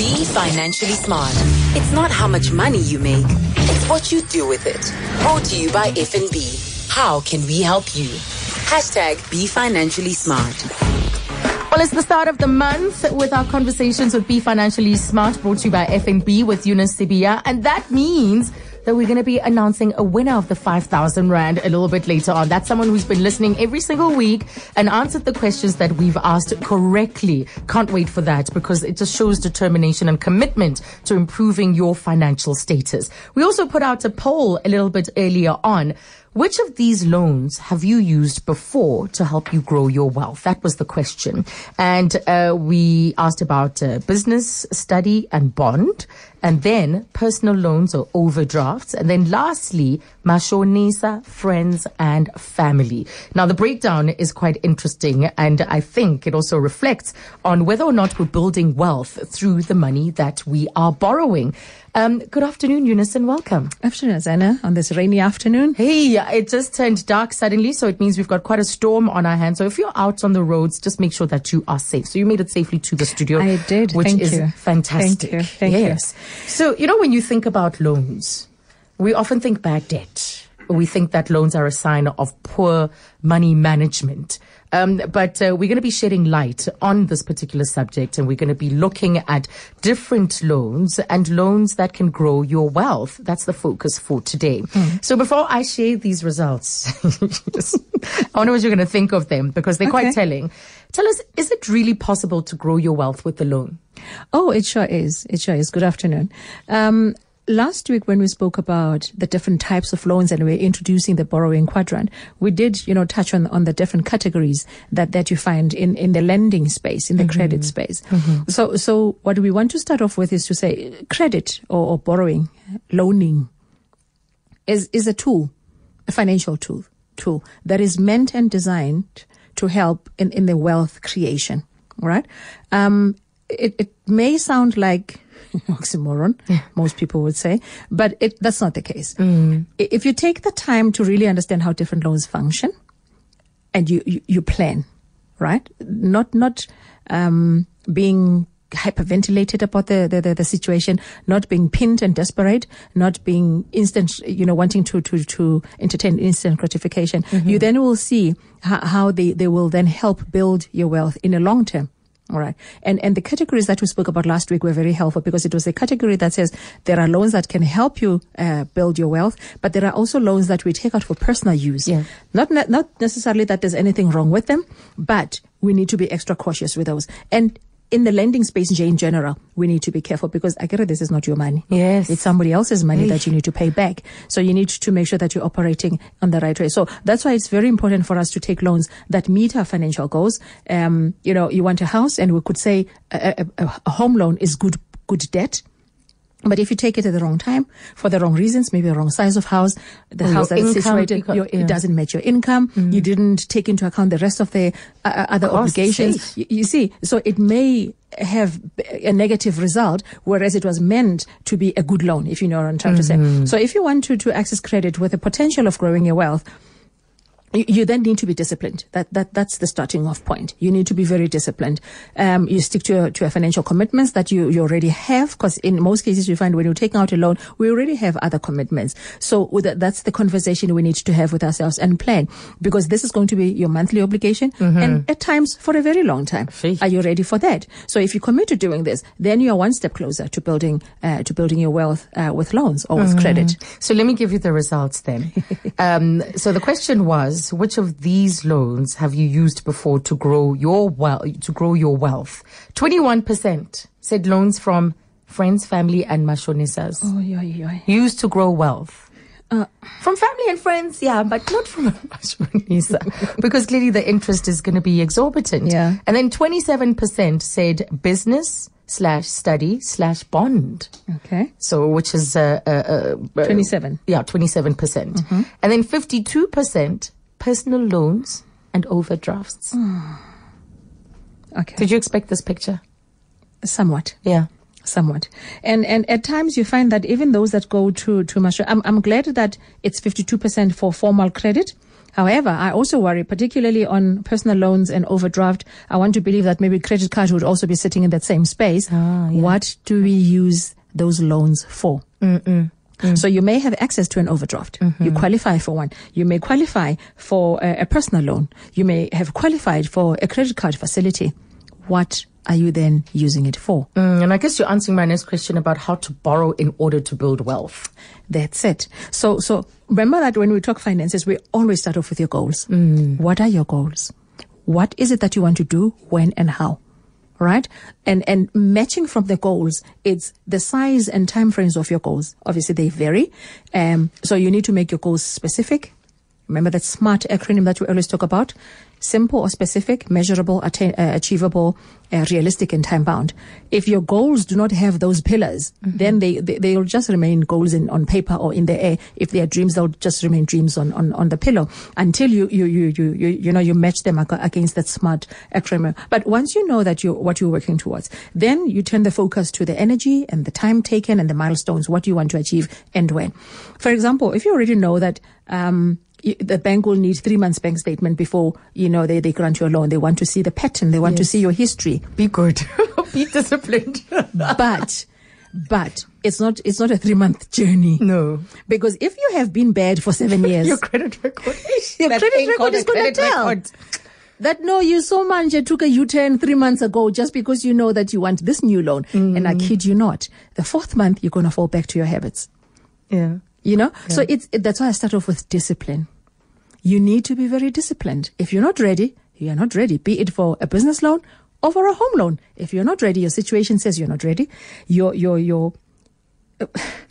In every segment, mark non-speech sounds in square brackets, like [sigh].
Be financially smart. It's not how much money you make, it's what you do with it. Brought to you by FNB. How can we help you? Hashtag be financially smart. Well, it's the start of the month with our conversations with Be Financially Smart brought to you by FNB with Eunice Sibiya. And that means that we're going to be announcing a winner of the 5,000 Rand a little bit later on. That's someone who's been listening every single week and answered the questions that we've asked correctly. Can't wait for that because it just shows determination and commitment to improving your financial status. We also put out a poll a little bit earlier on. Which of these loans have you used before to help you grow your wealth? That was the question. And uh, we asked about uh, business, study, and bond, and then personal loans or overdrafts, and then lastly, mashonisa, friends, and family. Now, the breakdown is quite interesting, and I think it also reflects on whether or not we're building wealth through the money that we are borrowing. Um, good afternoon, Eunice, and welcome. Afternoon, Anna, on this rainy afternoon. Hey, it just turned dark suddenly, so it means we've got quite a storm on our hands. So if you're out on the roads, just make sure that you are safe. So you made it safely to the studio. I did. Which Thank is you. fantastic. Thank you. Thank yes. So, you know, when you think about loans, we often think bad debt. We think that loans are a sign of poor money management. Um, but uh, we're going to be shedding light on this particular subject and we're going to be looking at different loans and loans that can grow your wealth. That's the focus for today. So before I share these results, [laughs] I wonder what you're going to think of them because they're quite telling. Tell us, is it really possible to grow your wealth with a loan? Oh, it sure is. It sure is. Good afternoon. Um, last week when we spoke about the different types of loans and we we're introducing the borrowing quadrant, we did, you know, touch on, on the different categories that, that you find in, in the lending space, in the credit space. So, so what we want to start off with is to say credit or, or borrowing, loaning is, is a tool, a financial tool, tool that is meant and designed to help in, in the wealth creation. All right. Um, it, it may sound like [laughs] oxymoron, most people would say, but it, that's not the case. I- If you take the time to really understand how different loans function and you, you, you plan, right? Not, not, um, being hyperventilated about the, the, the, the situation, not being pinned and desperate, not being instant, you know, wanting to, to, to entertain instant gratification. You then will see how, how they, they will then help build your wealth in a long term. All right. And, and the categories that we spoke about last week were very helpful because it was a category that says there are loans that can help you uh, build your wealth, but there are also loans that we take out for personal use. Yeah. Not, not necessarily that there's anything wrong with them, but we need to be extra cautious with those. And in the lending space in general, we need to be careful because I get it, this is not your money. Yes. It's somebody else's money that you need to pay back. So you need to make sure that you're operating on the right way. So that's why it's very important for us to take loans that meet our financial goals. Um, you know, you want a house and we could say a, a- a home loan is good, good debt. But if you take it at the wrong time, for the wrong reasons, maybe the wrong size of house, the Or house your that is situated, because- your, yeah. it doesn't match your income. You didn't take into account the rest of the uh, uh, other Costs, obligations. You, you see, so it may have a negative result, whereas it was meant to be a good loan, if you know what I'm trying to say. So if you want to, to access credit with the potential of growing your wealth, you, you then need to be disciplined. That that that's the starting off point. You need to be very disciplined. Um, you stick to your, to your financial commitments that you, you already have, because in most cases you find when you're taking out a loan, we already have other commitments. So that, that's the conversation we need to have with ourselves and plan, because this is going to be your monthly obligation, and at times for a very long time. Sheesh. Are you ready for that? So if you commit to doing this, then you are one step closer to building uh, to building your wealth uh, with loans or with credit. So let me give you the results then. [laughs] um, so the question was, which of these loans have you used before to grow your wealth? To grow your wealth, twenty-one percent said loans from friends, family, and mashonisas Oh, yeah, yeah. used to grow wealth. from family and friends, yeah, but not from [laughs] a mashonisa because clearly the interest is going to be exorbitant. Yeah. And then twenty-seven percent said business slash study slash bond. Okay. So, which is uh, uh, uh, 27. Yeah, twenty-seven percent, and then fifty-two percent personal loans and overdrafts. Okay. Did you expect this picture? Somewhat. Yeah. somewhat. And and at times you find that even those that go to to Masho, I'm I'm glad that it's 52% for formal credit. However, I also worry, particularly on personal loans and overdraft. I want to believe that maybe credit card would also be sitting in that same space. Ah, yeah. What do we use those loans for? So you may have access to an overdraft. Mm-hmm. You qualify for one. You may qualify for a, a personal loan. You may have qualified for a credit card facility. What are you then using it for? Mm, and I guess you're answering my next question about how to borrow in order to build wealth. That's it. So, so remember that when we talk finances, we always start off with your goals. What are your goals? What is it that you want to do, when, and how? Right? And, and matching from the goals, it's the size and time frames of your goals. Obviously, they vary. Um, so you need to make your goals specific. Remember that SMART acronym that we always talk about? Simple or specific, measurable, attain, uh, achievable, uh, realistic, and time bound. If your goals do not have those pillars, then they, they, they'll just remain goals in, on paper or in the air. If they are dreams, they'll just remain dreams on, on, on the pillow until you, you, you, you, you, you know, you match them ag- against that SMART acronym. But once you know that you, what you're working towards, then you turn the focus to the energy and the time taken and the milestones, what you want to achieve and when. For example, if you already know that, um, the bank will need three months bank statement before you know they, they grant you a loan. They want to see the pattern. They want to see your history. Be good. [laughs] Be disciplined. [laughs] But but it's not it's not a three month journey. no. Because if you have been bad for seven [laughs] years, Your credit record. your credit record is going to tell. record. That no, you so much you took a U-turn three months ago just because you know that you want this new loan. And I mm. kid you not, the fourth month you're going to fall back to your habits. Yeah. You know, so it's it, that's why I start off with discipline. You need to be very disciplined. If you're not ready, you are not ready. Be it for a business loan or for a home loan. If you're not ready, your situation says you're not ready. Your your your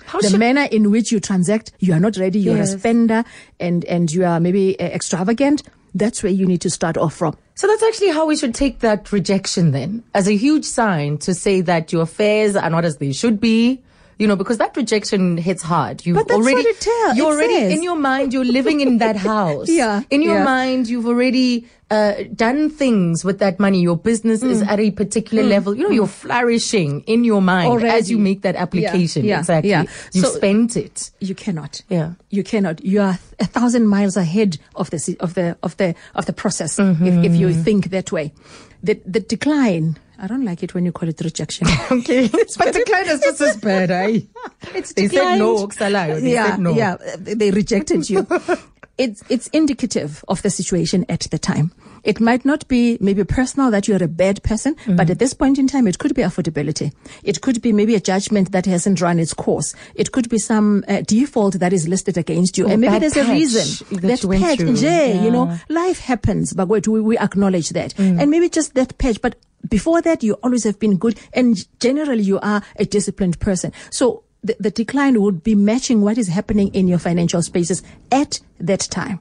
How the should- manner in which you transact, you are not ready. You're Yes. a spender, and and you are maybe uh, extravagant. That's where you need to start off from. So that's actually how we should take that rejection then, as a huge sign to say that your affairs are not as they should be. You know, because that rejection hits hard. You already, what it tell- you're already says. in your mind. You're living in that [laughs] house. Yeah, In your yeah. mind, you've already uh, done things with that money. Your business is Mm. at a particular level. You know, you're flourishing in your mind as you make that application. yeah, exactly. yeah. You So- spent it. You cannot. Yeah. You cannot. You are a thousand miles ahead of the of the of the of the process. Mm-hmm. If, if you think that way, the the decline. I don't like it when you call it rejection. [laughs] Okay. [laughs] but the client is just as bad, eh? [laughs] it's They said no, Oksalayo. They yeah, said no. yeah. They rejected you. it's it's indicative of the situation at the time. It might not be maybe personal that you're a bad person, Mm-hmm. but at this point in time, it could be affordability. It could be maybe a judgment that hasn't run its course. It could be some uh, default that is listed against you, Or and maybe there's a reason that went patch, yeah, you know, life happens, but wait, we, we acknowledge that, Mm. and maybe just that patch, but. Before that, you always have been good, and generally, you are a disciplined person. So the, the decline would be matching what is happening in your financial spaces at that time.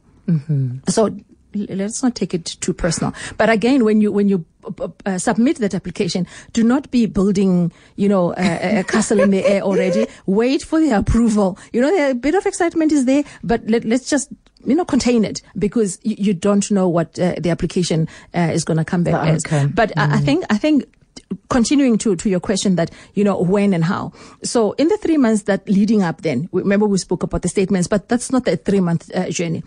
So l- let's not take it too personal. But again, when you when you uh, uh, submit that application, do not be building, you know, a, a castle in the air already. [laughs] Wait for the approval. You know, a bit of excitement is there, but let, let's just you know contain it because you, you don't know what uh, the application uh, is going to come back The as. outcome. But I, I think I think continuing to, to your question that, you know, when and how. So in the three months that leading up then, remember we spoke about the statements, but that's not a three month uh, journey.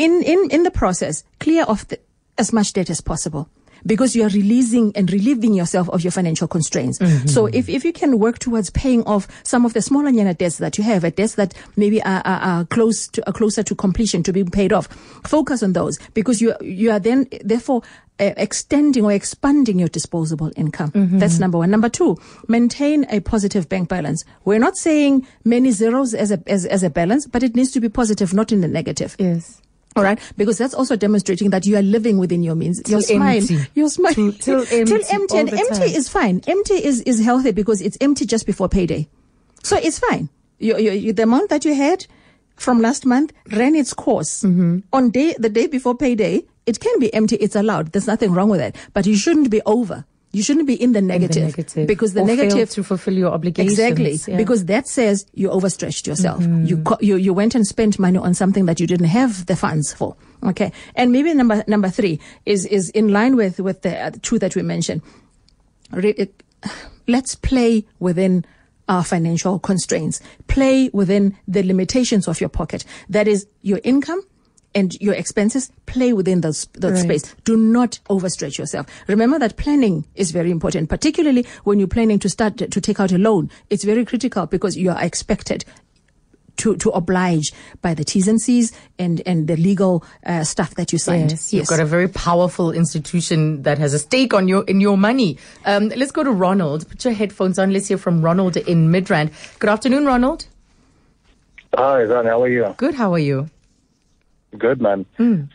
In, in, in the process, clear off the, as much debt as possible. Because you are releasing and relieving yourself of your financial constraints. So if, if you can work towards paying off some of the smaller Nyana debts that you have, debts that maybe are, are, are close to, are closer to completion to being paid off, focus on those because you, you are then therefore uh, extending or expanding your disposable income. That's number one. Number two, maintain a positive bank balance. We're not saying many zeros as a, as, as a balance, but it needs to be positive, not in the negative. Yes. All right, because that's also demonstrating that you are living within your means. Till your smile, empty. your smile, Till- till [laughs] empty till empty, and empty time. is fine. Empty is is healthy because it's empty just before payday, so it's fine. You, you, you, the amount that you had from last month ran its course. Mm-hmm. On day the day before payday, it can be empty. It's allowed. There's nothing wrong with that. But you shouldn't be over. You shouldn't be in the In the negative, negative. because the Or negative to fulfill your obligations. Exactly, Yeah. Mm-hmm. because that says you overstretched yourself. You, co- you you went and spent money on something that you didn't have the funds for. Okay, and maybe number number three is is in line with with the, uh, the two that we mentioned. Re- it- let's play within our financial constraints. Play within the limitations of your pocket. That is your income and your expenses play within those, that Right. space. Do not overstretch yourself. Remember that planning is very important, particularly when you're planning to start to take out a loan. It's very critical because you are expected to, to oblige by the T's and C's and, and the legal uh, stuff that you signed. Yes, you've got a very powerful institution that has a stake on your in your money. Um, let's go to Ronald. Put your headphones on. Let's hear from Ronald in Midrand. Good afternoon, Ronald. Hi, Zan, how are you? Good. How are you? Good, man.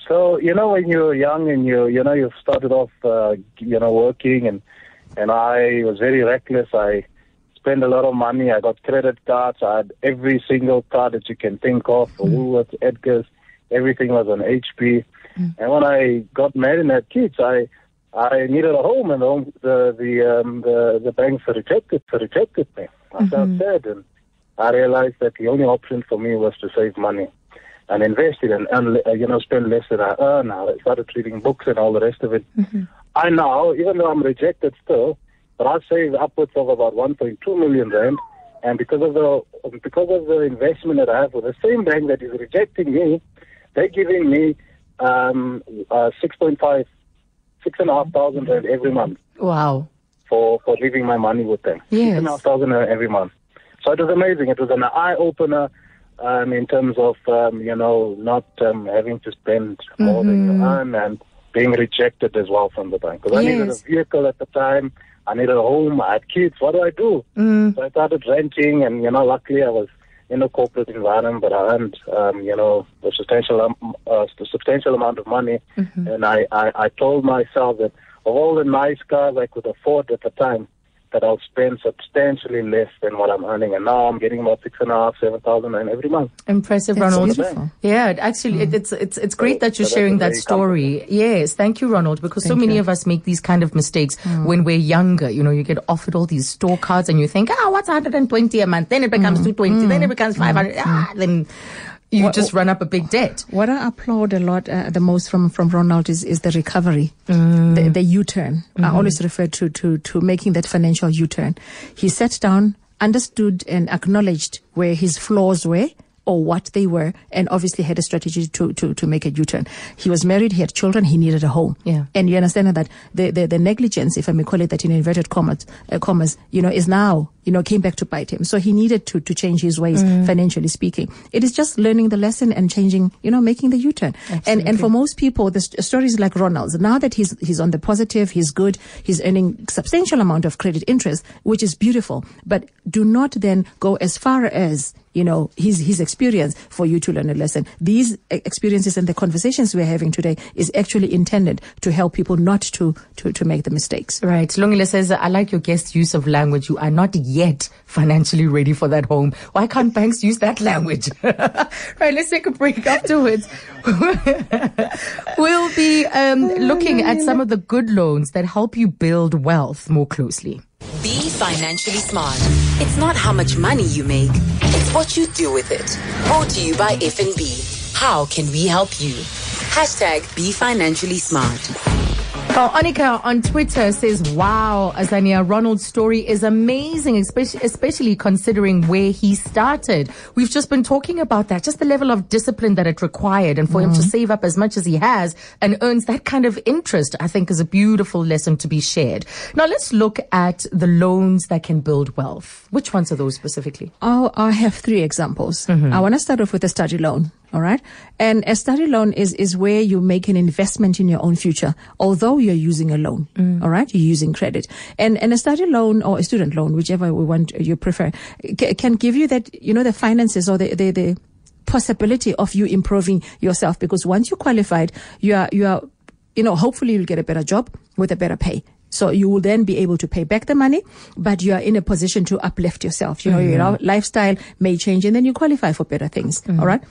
So, you know, when you're young and you, you know, you've started off, uh, you know, working and, and I was very reckless. I spent a lot of money. I got credit cards. I had every single card that you can think of, Woolworths, Edgars, everything was on HP. And when I got married and had kids, I, I needed a home and the, home, the, the, um, the, the banks rejected, rejected me. I felt sad and I realized that the only option for me was to save money and invest it and, and uh, you know spend less than I earn. I started reading books and all the rest of it. I now, even though I'm rejected still, but I save upwards of about 1.2 million rand, and because of the because of the investment that I have with the same bank that is rejecting me, they're giving me um, uh, 6.5, six and a half thousand rand every month Wow. for, for leaving my money with them. Yes. Six and a half thousand every month. So it was amazing. It was an eye opener um, in terms of um, you know not um, having to spend more than Mm-hmm. you earn and being rejected as well from the bank. Because I needed a vehicle at the time. I needed a home. I had kids. What do I do? Mm. So I started renting, and you know, luckily I was in a corporate environment, but I earned, um, you know, a substantial, um, uh, a substantial amount of money. Mm-hmm. And I, I, I told myself that of all the nice cars I could afford at the time, that I'll spend substantially less than what I'm earning. And now I'm getting about six and a half, seven thousand rand every month. Impressive, That's Ronald. beautiful. Yeah, it actually, it, it's it's it's great that you're so sharing that very story. Yes, thank you, Ronald, because so many you. of us make these kind of mistakes when we're younger. You know, you get offered all these store cards, and you think, ah, what's 120 a month? Then it becomes 220. Then it becomes 500. Ah, then you just run up a big debt. What I applaud a lot uh, the most from, from Ronald is, is the recovery, Mm. the, the U-turn. Mm-hmm. I always refer to, to, to making that financial U-turn. He sat down, understood and acknowledged where his flaws were or what they were and obviously had a strategy to, to, to make a U-turn. He was married, he had children, he needed a home. Yeah. And you understand that the, the, the negligence, if I may call it that in inverted commas, uh, commas, you know, is now, you know, came back to bite him. So he needed to, to change his ways, mm. financially speaking. It is just learning the lesson and changing, you know, making the U-turn. And, and for most people, the st- stories like Ronald's, now that he's, he's on the positive, he's good, he's earning substantial amount of credit interest, which is beautiful. But do not then go as far as, you know, his, his experience for you to learn a lesson. These experiences and the conversations we're having today is actually intended to help people not to, to, to make the mistakes. Right. Lungile says, I like your guest use of language. You are not yet financially ready for that home. Why can't banks use that language? [laughs] right. Let's take a break afterwards. [laughs] we'll be um, looking at some of the good loans that help you build wealth more closely. Be financially smart. It's not how much money you make, it's what you do with it. Brought to you by FNB. How can we help you? Hashtag be financially smart. Well, Onika on Twitter says, wow, Azania, Ronald's story is amazing, especially, especially considering where he started. We've just been talking about that, just the level of discipline that it required and for him to mm-hmm. save up as much as he has and earns that kind of interest, I think is a beautiful lesson to be shared. Now let's look at the loans that can build wealth. Which ones are those specifically? I'll, I have three examples. Mm-hmm. I want to start off with a study loan. All right. And a study loan is, is where you make an investment in your own future, although you're using a loan. Mm. All right. You're using credit and, and a study loan or a student loan, whichever we want uh, you prefer ca- can give you that, you know, the finances or the, the, the possibility of you improving yourself because once you're qualified, you are, you are, you know, hopefully you'll get a better job with a better pay. So you will then be able to pay back the money, but you are in a position to uplift yourself. You know, mm-hmm. your Mm-hmm. lifestyle may change and then you qualify for better things. Mm-hmm. all right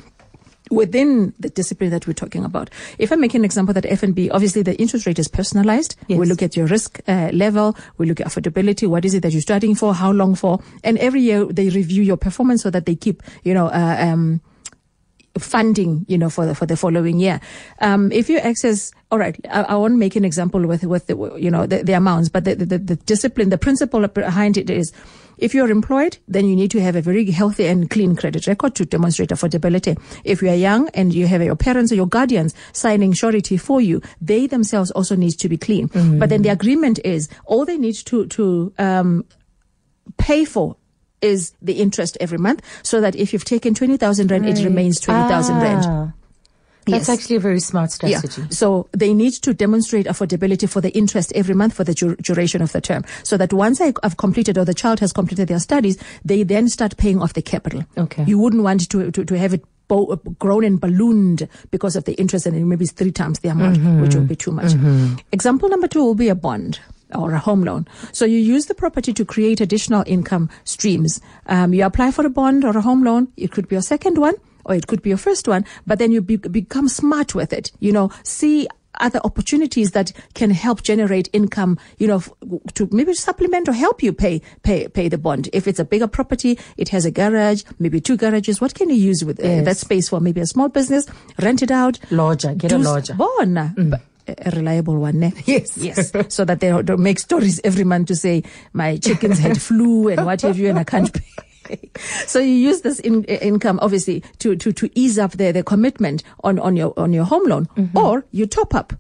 within the discipline that we're talking about. If I make an example that FNB, obviously the interest rate is personalized. Yes. We look at your risk uh, level. We look at affordability. What is it that you're studying for? How long for? And every year they review your performance so that they keep, you know, uh, um, funding, you know, for the, for the following year. Um, if you access, all right, I, I won't make an example with, with the, you know, the, the amounts, but the, the, the discipline, the principle behind it is If you're employed, then you need to have a very healthy and clean credit record to demonstrate affordability. If you are young and you have your parents or your guardians signing surety for you, they themselves also need to be clean. But then the agreement is all they need to to um, pay for is the interest every month, so that if you've taken twenty thousand rand, it remains twenty thousand rand. That's Yes. actually a very smart strategy. Yeah. So they need to demonstrate affordability for the interest every month for the dur- duration of the term. So that once I, I've completed or the child has completed their studies, they then start paying off the capital. Okay. You wouldn't want to, to, to have it bo- grown and ballooned because of the interest and maybe it's three times the amount, which would be too much. Example number two will be a bond or a home loan. So you use the property to create additional income streams. Um, you apply for a bond or a home loan. It could be your second one or it could be your first one, but then you be- become smart with it. You know, see other opportunities that can help generate income, you know, f- to maybe supplement or help you pay, pay, pay the bond. If it's a bigger property, it has a garage, maybe two garages. What can you use with uh, that space for? Maybe a small business, rent it out. Larger, get a do s- larger. Bona. B- A reliable one, ne? [laughs] Yes. Yes. So that they don't make stories every month to say, my chickens had [laughs] flu and what have you, and I can't pay. [laughs] So you use this in, income obviously to, to, to ease up the, the commitment on, on your on your home loan, Mm-hmm. or you top up.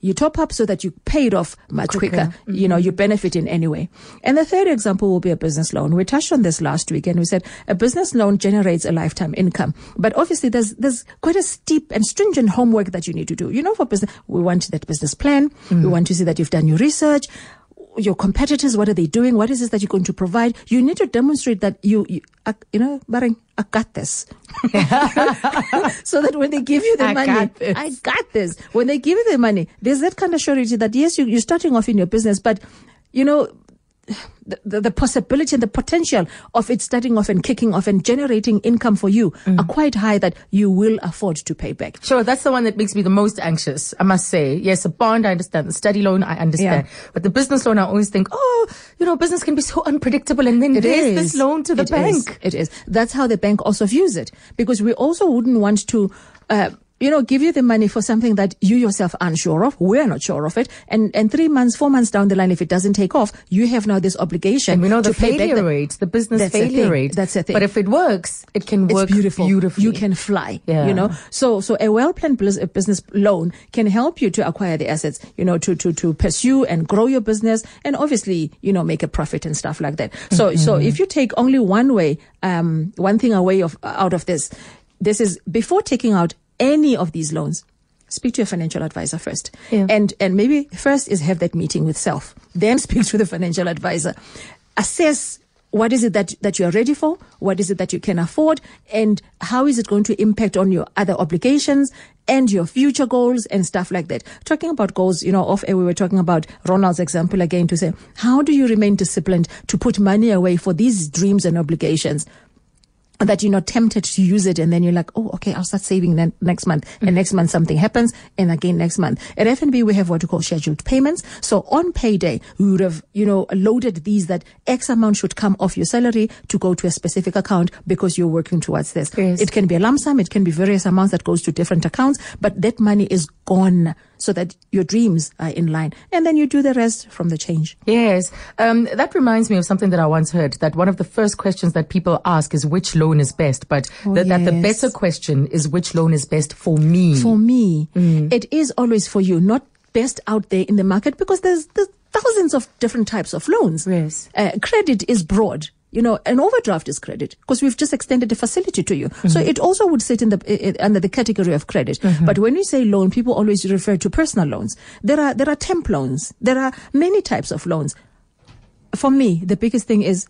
You top up so that you pay it off much quicker. Quicker. You know, you benefit in any way. And the third example will be a business loan. We touched on this last week and we said a business loan generates a lifetime income. But obviously there's, there's quite a steep and stringent homework that you need to do. You know, for business, we want that business plan. We want to see that you've done your research your competitors, what are they doing? What is it that you're going to provide? You need to demonstrate that you, you, I- you know, Barring, I got this. [laughs] so that when they give you the I money, got. I got this. When they give you the money, there's that kind of surety that yes, you, you're starting off in your business, but you know, the, the, the possibility and the potential of it starting off and kicking off and generating income for you Mm. are quite high that you will afford to pay back. Sure, that's the one that makes me the most anxious, I must say. Yes, a bond, I understand. The study loan, I understand. Yeah. But the business loan, I always think, oh, you know, business can be so unpredictable. And then It there's is. this loan to the It is. bank. It is. That's how the bank also views it. Because we also wouldn't want to, uh, you know, give you the money for something that you yourself aren't sure of. We're not sure of it. And, and three months, four months down the line, if it doesn't take off, you have now this obligation And we know to the failure the- rate, the business failure rate. That's the thing. But if it works, it can it's work beautiful. beautifully. You can fly. Yeah. You know, so so a well planned business loan can help you to acquire the assets. You know, to to to pursue and grow your business, and obviously, you know, make a profit and stuff like that. So so Mm-hmm. if you take only one way, um, one thing away of out of this, this is before taking out any of these loans. Speak to your financial advisor first, Yeah. and and maybe first is have that meeting with self. [laughs] Then speak to the financial advisor. Assess what is it that, that you are ready for? What is it that you can afford? And how is it going to impact on your other obligations and your future goals and stuff like that? Talking about goals, you know, off air, we were talking about Ronald's example again to say, how do you remain disciplined to put money away for these dreams and obligations? That you're not tempted to use it and then you're like, oh, okay, I'll start saving then next month. And mm. next month something happens and again next month. At FNB, we have what we call scheduled payments. So on payday, we would have, you know, loaded these that X amount should come off your salary to go to a specific account because you're working towards this. Yes. It can be a lump sum. It can be various amounts that goes to different accounts, but that money is gone so that your dreams are in line. And then you do the rest from the change. Yes. Um, that reminds me of something that I once heard that one of the first questions that people ask is which loan is best, but Oh, that, that the better question is which loan is best for me. For me, it is always for you, not best out there in the market because there's, there's thousands of different types of loans. Yes. Uh, credit is broad. You know, an overdraft is credit because we've just extended the facility to you. So mm-hmm. it also would sit in the under the category of credit. Mm-hmm. But when you say loan, people always refer to personal loans. There are there are temp loans. There are many types of loans. For me, the biggest thing is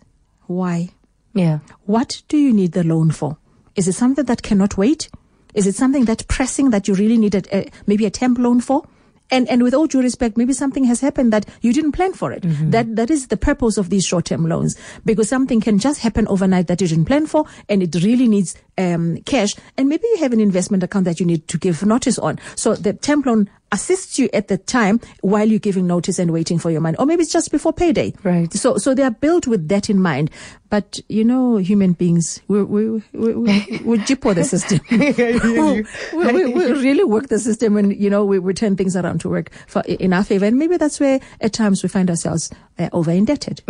why. yeah. What do you need the loan for? Is it something that cannot wait? Is it something that pressing that you really need a, a, maybe a temp loan for? And and with all due respect, maybe something has happened that you didn't plan for it. That that is the purpose of these short term loans because something can just happen overnight that you didn't plan for, and it really needs um, cash. And maybe you have an investment account that you need to give notice on. So the temp loan assist you at the time while you're giving notice and waiting for your money. Or maybe it's just before payday. Right. So, so they are built with that in mind. But you know, human beings, we we we we, we jippo the system. [laughs] [laughs] we, we, we really work the system, and you know, we, we turn things around to work for in our favor. And maybe that's where at times we find ourselves uh, over indebted.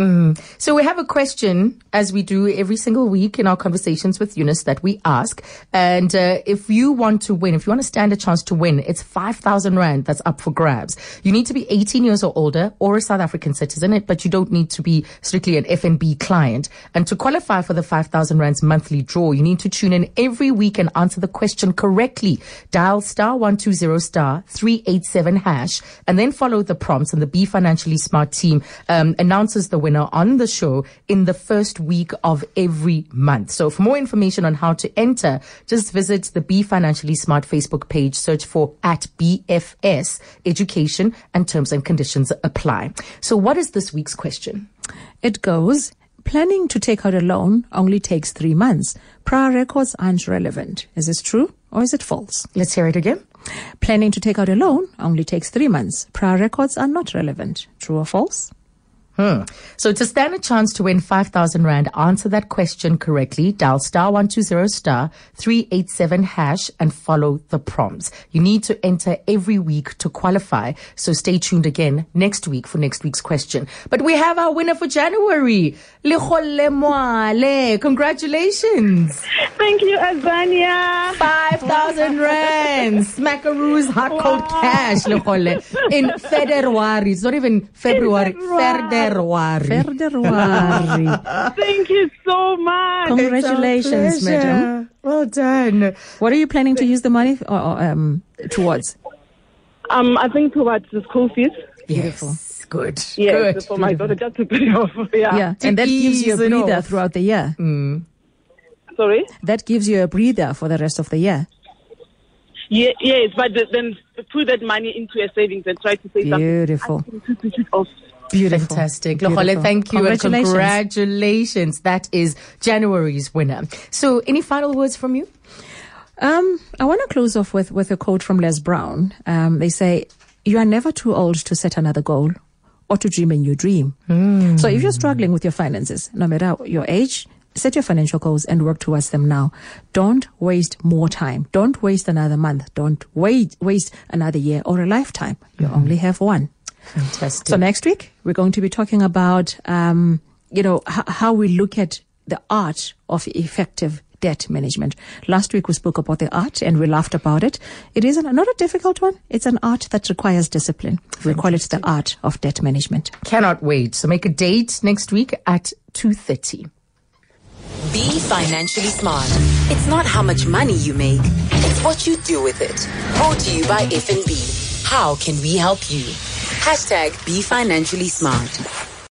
So we have a question, as we do every single week in our conversations with Eunice, that we ask. And uh, if you want to win, if you want to stand a chance to win, it's 5,000 Rand that's up for grabs. You need to be 18 years or older or a South African citizen, but you don't need to be strictly an FNB client. And to qualify for the 5,000 Rands monthly draw, you need to tune in every week and answer the question correctly. Dial star 120 star 387 hash and then follow the prompts and the Be Financially Smart team um, announces the winner on the show in the first week of every month. So for more information on how to enter, just visit the Be Financially Smart Facebook page, search for at BFS Education and terms and conditions apply. So what is this week's question? It goes, planning to take out a loan only takes three months. Prior records aren't relevant. Is this true or is it false? Let's hear it again. Planning to take out a loan only takes three months. Prior records are not relevant. True or false? Hmm. So to stand a chance to win 5,000 Rand, answer that question correctly. Dial star 120 star 387 hash and follow the prompts. You need to enter every week to qualify. So stay tuned again next week for next week's question. But we have our winner for January. Lekgole Moale. Congratulations. Thank you, Azania. 5,000 Rand. Smackaroos hot cold Wow. cash, Lekgole. In February. It's not even February. February. February. February. [laughs] Thank you so much. Congratulations, madam. Well done. What are you planning to use the money or, or, um, towards? Um, I think towards the school fees. Beautiful. Yes, good. Yes, good. for my daughter just to pay [laughs] off. Yeah. Yeah, and that gives you a ease breather off. throughout the year. Sorry. That gives you a breather for the rest of the year. Yeah, yes, but then put that money into a savings and try to save Beautiful. something to switch it off. Beautiful. Fantastic. Lohole, thank you and Congratulations. congratulations. That is January's winner. So, any final words from you? Um, I want to close off with, with a quote from Les Brown. Um, they say, You are never too old to set another goal or to dream a new dream. So if you're struggling with your finances, no matter your age, set your financial goals and work towards them now. Don't waste more time. Don't waste another month. Don't wait, waste another year or a lifetime. You only have one. Fantastic. So next week we're going to be talking about, um, you know, h- how we look at the art of effective debt management. Last week we spoke about the art and we laughed about it. It is an, not a difficult one. It's an art that requires discipline. We call it the art of debt management. Cannot wait. So, make a date next week at 2.30. Be financially smart. It's not how much money you make, it's what you do with it. Brought to you by FNB. How can we help you? Hashtag Be Financially Smart.